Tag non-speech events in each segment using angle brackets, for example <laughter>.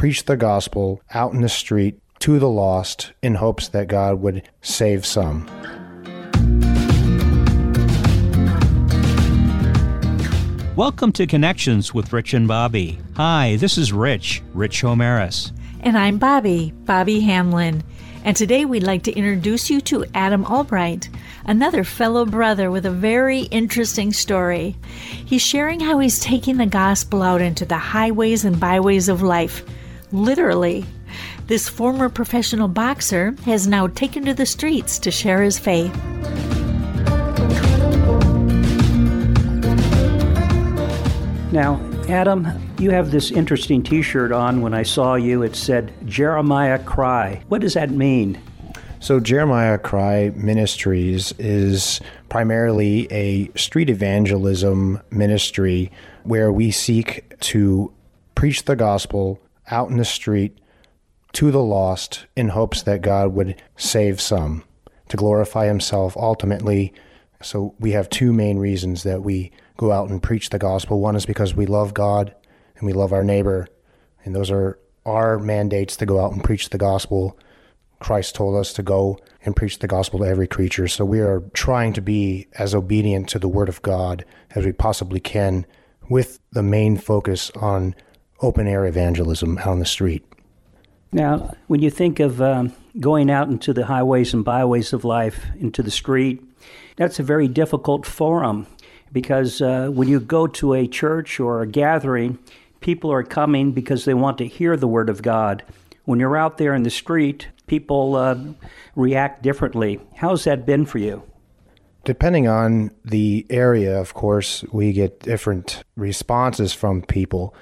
preach the gospel out in the street to the lost in hopes that God would save some. Welcome to Connections with Rich and Bobbi. Hi, this is Rich, Rich Homeris. And I'm Bobbi, Bobbi Hamlin. And today we'd like to introduce you to Adam Albright, another fellow brother with a very interesting story. He's sharing how he's taking the gospel out into the highways and byways of life, literally. This former professional boxer has now taken to the streets to share his faith. Now, Adam, you have this interesting t shirt on. When I saw you, it said Jeremiah Cry. What does that mean? So, Jeremiah Cry Ministries is primarily a street evangelism ministry where we seek to preach the gospel out in the street to the lost in hopes that God would save some to glorify Himself ultimately. So, we have two main reasons that we go out and preach the gospel. One is because we love God and we love our neighbor, and those are our mandates to go out and preach the gospel. Christ told us to go and preach the gospel to every creature. So we are trying to be as obedient to the word of God as we possibly can with the main focus on open air evangelism out on the street. Now, when you think of um, going out into the highways and byways of life, into the street, that's a very difficult forum because uh, when you go to a church or a gathering, people are coming because they want to hear the Word of God. When you're out there in the street, people uh, react differently. How's that been for you? Depending on the area, of course, we get different responses from people.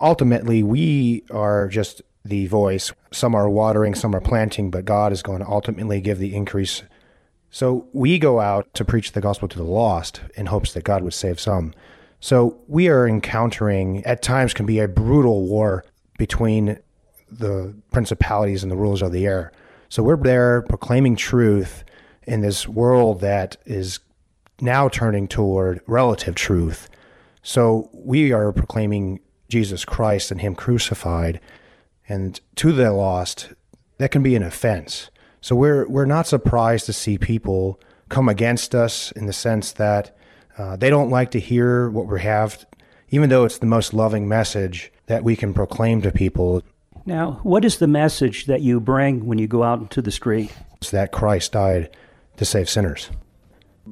Ultimately, we are just the voice. Some are watering, some are planting, but God is going to ultimately give the increase so we go out to preach the gospel to the lost in hopes that God would save some. So we are encountering, at times, can be a brutal war between the principalities and the rulers of the air. So we're there proclaiming truth in this world that is now turning toward relative truth. So we are proclaiming Jesus Christ and Him crucified. And to the lost, that can be an offense. So we're we're not surprised to see people come against us in the sense that uh, they don't like to hear what we have, even though it's the most loving message that we can proclaim to people. Now, what is the message that you bring when you go out into the street? It's that Christ died to save sinners.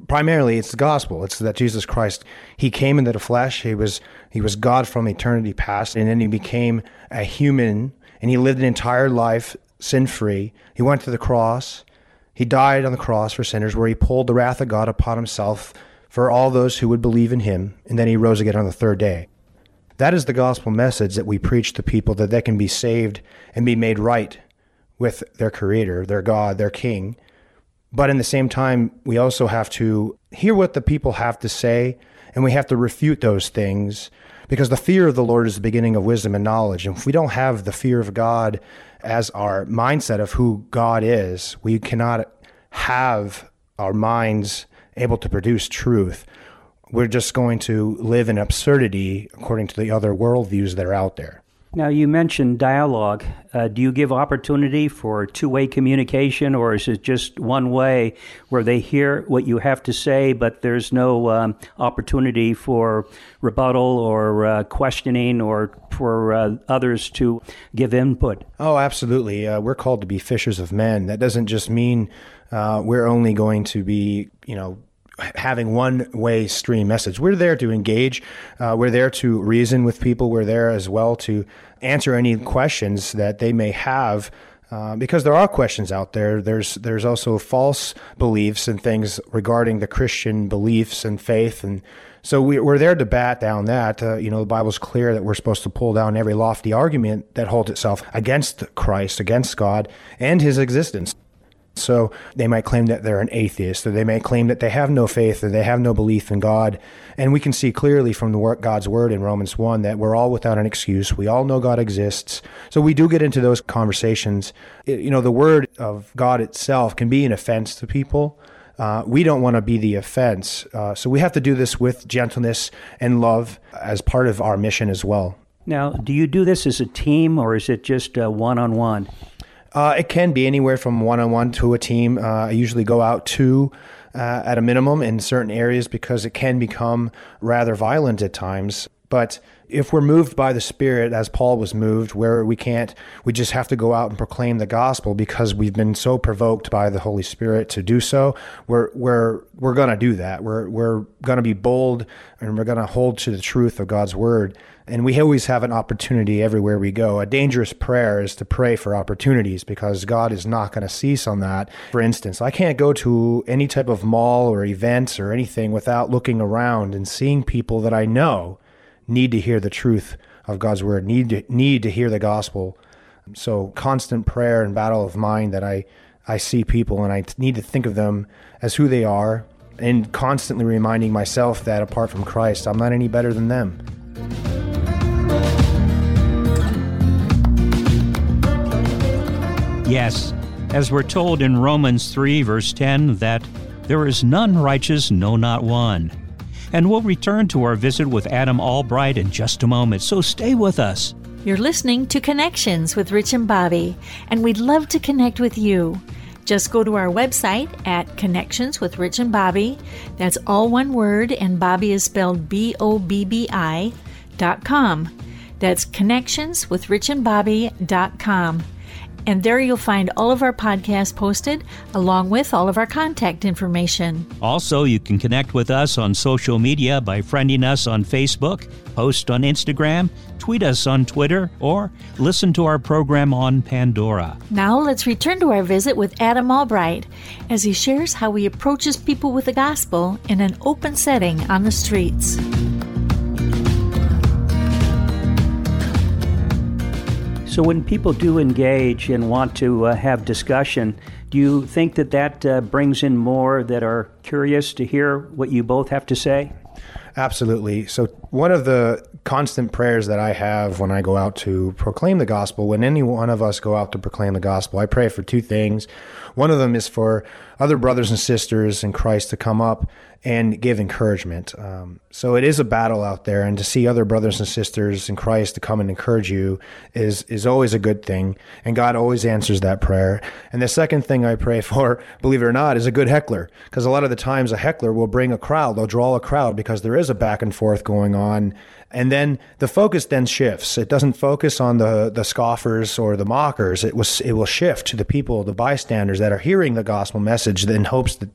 Primarily, it's the gospel. It's that Jesus Christ, He came into the flesh. He was He was God from eternity past, and then He became a human, and He lived an entire life sin free. He went to the cross. He died on the cross for sinners, where he pulled the wrath of God upon himself for all those who would believe in him, and then he rose again on the third day. That is the gospel message that we preach to people that they can be saved and be made right with their creator, their God, their king. But in the same time, we also have to hear what the people have to say, and we have to refute those things because the fear of the Lord is the beginning of wisdom and knowledge. And if we don't have the fear of God as our mindset of who God is, we cannot have our minds able to produce truth. We're just going to live in absurdity according to the other worldviews that are out there. Now, you mentioned dialogue. Uh, do you give opportunity for two way communication, or is it just one way where they hear what you have to say, but there's no um, opportunity for rebuttal or uh, questioning or for uh, others to give input? Oh, absolutely. Uh, we're called to be fishers of men. That doesn't just mean uh, we're only going to be, you know, having one way stream message. We're there to engage. Uh, we're there to reason with people. We're there as well to answer any questions that they may have. Uh, because there are questions out there. There's there's also false beliefs and things regarding the Christian beliefs and faith, and so we, are there to bat down that. Uh, you know, the Bible's clear that we're supposed to pull down every lofty argument that holds itself against Christ, against God, and His existence. So they might claim that they're an atheist, or they may claim that they have no faith, or they have no belief in God. And we can see clearly from the work God's word in Romans 1 that we're all without an excuse. We all know God exists. So we do get into those conversations. It, you know, the word of God itself can be an offense to people. Uh, we don't want to be the offense. Uh, so we have to do this with gentleness and love as part of our mission as well. Now, do you do this as a team or is it just one on one? It can be anywhere from one on one to a team. Uh, I usually go out two uh, at a minimum in certain areas because it can become rather violent at times. But if we're moved by the Spirit, as Paul was moved, where we can't, we just have to go out and proclaim the gospel because we've been so provoked by the Holy Spirit to do so. We're we're we're gonna do that. We're we're gonna be bold and we're gonna hold to the truth of God's word. And we always have an opportunity everywhere we go. A dangerous prayer is to pray for opportunities because God is not going to cease on that. For instance, I can't go to any type of mall or events or anything without looking around and seeing people that I know need to hear the truth of God's word, need to, need to hear the gospel. So constant prayer and battle of mind that I, I see people and I need to think of them as who they are and constantly reminding myself that apart from Christ, I'm not any better than them. Yes, as we're told in Romans 3, verse 10, that there is none righteous, no, not one. And we'll return to our visit with Adam Albright in just a moment, so stay with us. You're listening to Connections with Rich and Bobbi, and we'd love to connect with you. Just go to our website at Connections with Rich and Bobbi. That's all one word, and Bobbi is spelled B O B B I dot com. That's Connections with Rich and Bobbi dot com and there you'll find all of our podcasts posted along with all of our contact information. Also, you can connect with us on social media by friending us on Facebook, post on Instagram, tweet us on Twitter, or listen to our program on Pandora. Now, let's return to our visit with Adam Albright as he shares how he approaches people with the gospel in an open setting on the streets. So, when people do engage and want to uh, have discussion, do you think that that uh, brings in more that are curious to hear what you both have to say? Absolutely. So, one of the constant prayers that I have when I go out to proclaim the gospel, when any one of us go out to proclaim the gospel, I pray for two things. One of them is for other brothers and sisters in Christ to come up and give encouragement. Um, so it is a battle out there, and to see other brothers and sisters in Christ to come and encourage you is is always a good thing. And God always answers that prayer. And the second thing I pray <laughs> for, believe it or not, is a good heckler, because a lot of the times a heckler will bring a crowd, they'll draw a crowd because there is a back and forth going on. And then the focus then shifts. It doesn't focus on the, the scoffers or the mockers. It was it will shift to the people, the bystanders that are hearing the gospel message in hopes that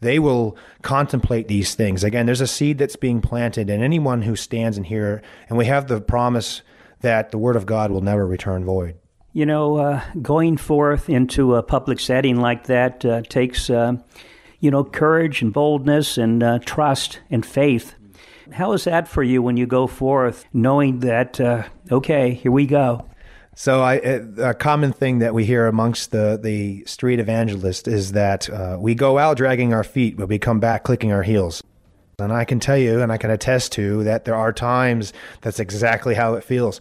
they will contemplate these things. Again, there's a seed that's being planted and anyone who stands in here, and we have the promise that the word of God will never return void. You know, uh, going forth into a public setting like that uh, takes, uh, you know, courage and boldness and uh, trust and faith. How is that for you when you go forth, knowing that, uh, okay, here we go? So, I, a common thing that we hear amongst the, the street evangelists is that uh, we go out dragging our feet, but we come back clicking our heels. And I can tell you, and I can attest to, that there are times that's exactly how it feels.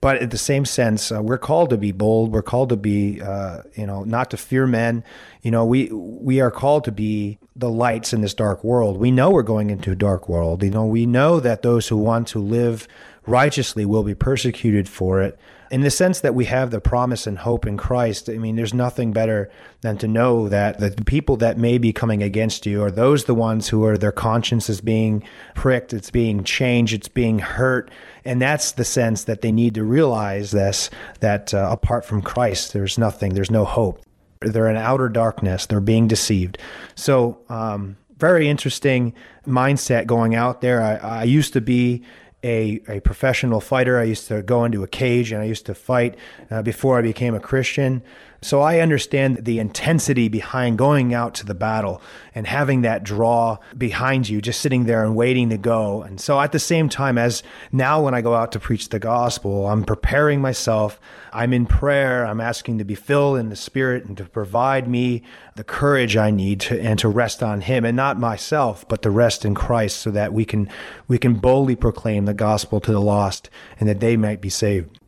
But at the same sense, uh, we're called to be bold. We're called to be, uh, you know, not to fear men. You know, we we are called to be the lights in this dark world. We know we're going into a dark world. You know, we know that those who want to live righteously will be persecuted for it in the sense that we have the promise and hope in Christ, I mean, there's nothing better than to know that the people that may be coming against you are those the ones who are their conscience is being pricked, it's being changed, it's being hurt. And that's the sense that they need to realize this that uh, apart from Christ, there's nothing, there's no hope. They're in outer darkness, they're being deceived. So, um, very interesting mindset going out there. I, I used to be a, a professional fighter. I used to go into a cage and I used to fight uh, before I became a Christian. So I understand the intensity behind going out to the battle and having that draw behind you, just sitting there and waiting to go. And so at the same time as now when I go out to preach the gospel, I'm preparing myself. I'm in prayer. I'm asking to be filled in the spirit and to provide me the courage I need to, and to rest on him and not myself, but to rest in Christ so that we can, we can boldly proclaim the gospel to the lost and that they might be saved.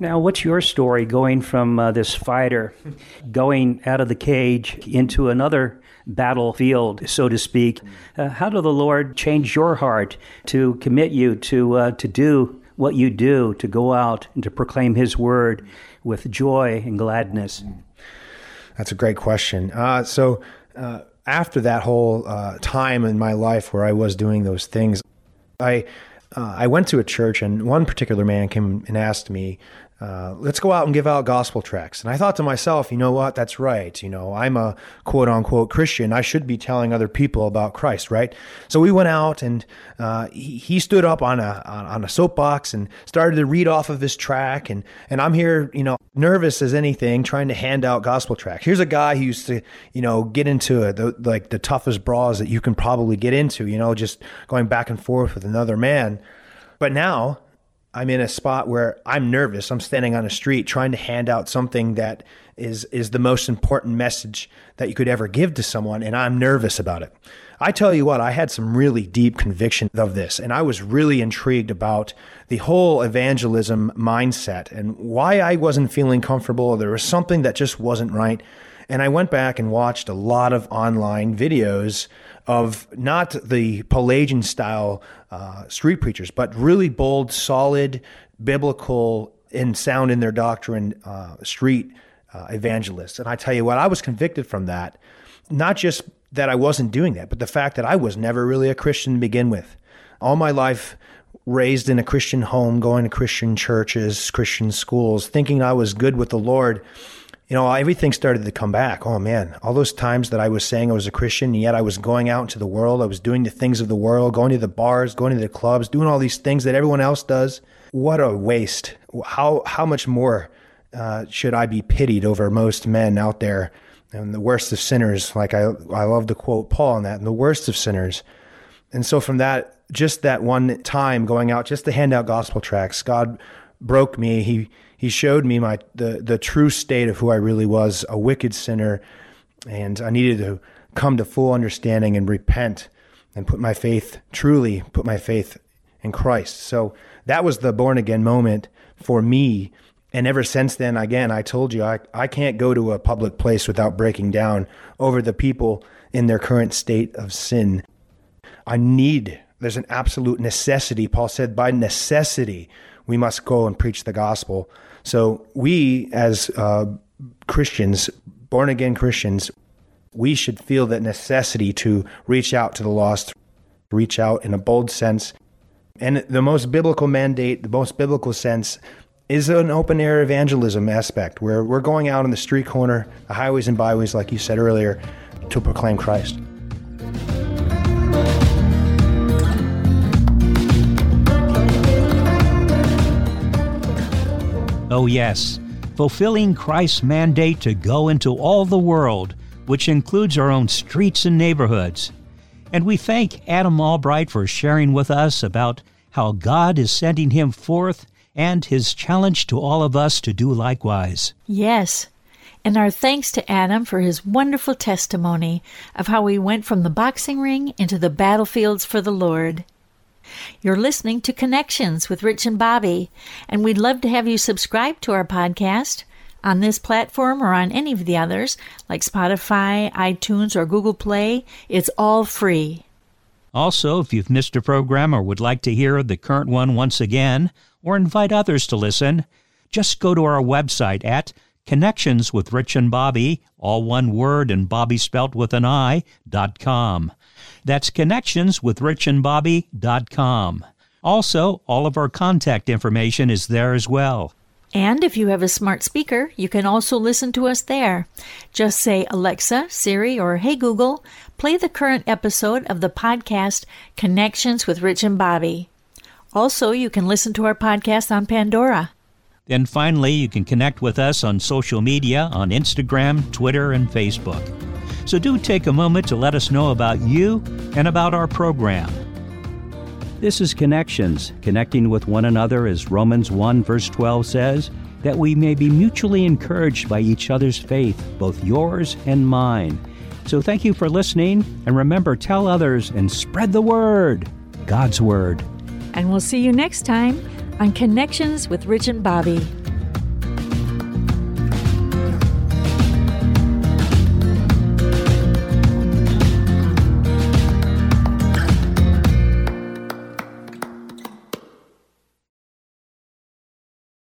Now, what's your story going from uh, this fighter going out of the cage into another battlefield, so to speak? Uh, how did the Lord change your heart to commit you to uh, to do what you do to go out and to proclaim His word with joy and gladness? That's a great question. Uh, so, uh, after that whole uh, time in my life where I was doing those things, I uh, I went to a church, and one particular man came and asked me, uh, let's go out and give out gospel tracts. And I thought to myself, you know what? That's right. You know, I'm a quote unquote Christian. I should be telling other people about Christ, right? So we went out and uh, he, he, stood up on a on a soapbox and started to read off of his track. And and I'm here, you know, nervous as anything, trying to hand out gospel tracts. Here's a guy who used to, you know, get into it, the, like the toughest brawls that you can probably get into. You know, just going back and forth with another man. But now I'm in a spot where I'm nervous. I'm standing on a street trying to hand out something that is is the most important message that you could ever give to someone and I'm nervous about it. I tell you what, I had some really deep conviction of this and I was really intrigued about the whole evangelism mindset and why I wasn't feeling comfortable. There was something that just wasn't right. And I went back and watched a lot of online videos of not the Pelagian style uh, street preachers, but really bold, solid, biblical, and sound in their doctrine uh, street uh, evangelists. And I tell you what, I was convicted from that. Not just that I wasn't doing that, but the fact that I was never really a Christian to begin with. All my life, raised in a Christian home, going to Christian churches, Christian schools, thinking I was good with the Lord you know, everything started to come back. Oh man, all those times that I was saying I was a Christian, and yet I was going out into the world. I was doing the things of the world, going to the bars, going to the clubs, doing all these things that everyone else does. What a waste! How how much more uh, should I be pitied over most men out there? And the worst of sinners, like I I love to quote Paul on that, and the worst of sinners. And so from that, just that one time going out just to hand out gospel tracts, God broke me. He he showed me my the the true state of who I really was, a wicked sinner, and I needed to come to full understanding and repent and put my faith truly put my faith in Christ. So that was the born again moment for me. And ever since then, again, I told you I, I can't go to a public place without breaking down over the people in their current state of sin. I need, there's an absolute necessity. Paul said, by necessity, we must go and preach the gospel. So we, as uh, Christians, born again Christians, we should feel that necessity to reach out to the lost, reach out in a bold sense. And the most biblical mandate, the most biblical sense, is an open air evangelism aspect where we're going out on the street corner, the highways and byways, like you said earlier, to proclaim Christ. Oh, yes, fulfilling Christ's mandate to go into all the world, which includes our own streets and neighborhoods. And we thank Adam Albright for sharing with us about how God is sending him forth and his challenge to all of us to do likewise. Yes. And our thanks to Adam for his wonderful testimony of how he went from the boxing ring into the battlefields for the Lord. You're listening to Connections with Rich and Bobbi, and we'd love to have you subscribe to our podcast on this platform or on any of the others like Spotify, iTunes, or Google Play. It's all free. Also, if you've missed a program or would like to hear the current one once again, or invite others to listen, just go to our website at Connections with Rich and Bobbi, all one word and Bobbi spelt with an I, dot com. That's connections with richandbobbi.com. Also, all of our contact information is there as well. And if you have a smart speaker, you can also listen to us there. Just say, Alexa, Siri, or Hey Google, play the current episode of the podcast Connections with Rich and Bobbi. Also, you can listen to our podcast on Pandora. Then finally, you can connect with us on social media on Instagram, Twitter, and Facebook. So do take a moment to let us know about you and about our program. This is Connections, connecting with one another, as Romans 1 verse 12 says, that we may be mutually encouraged by each other's faith, both yours and mine. So thank you for listening, and remember, tell others and spread the word, God's word. And we'll see you next time on Connections with Rich and Bobbi.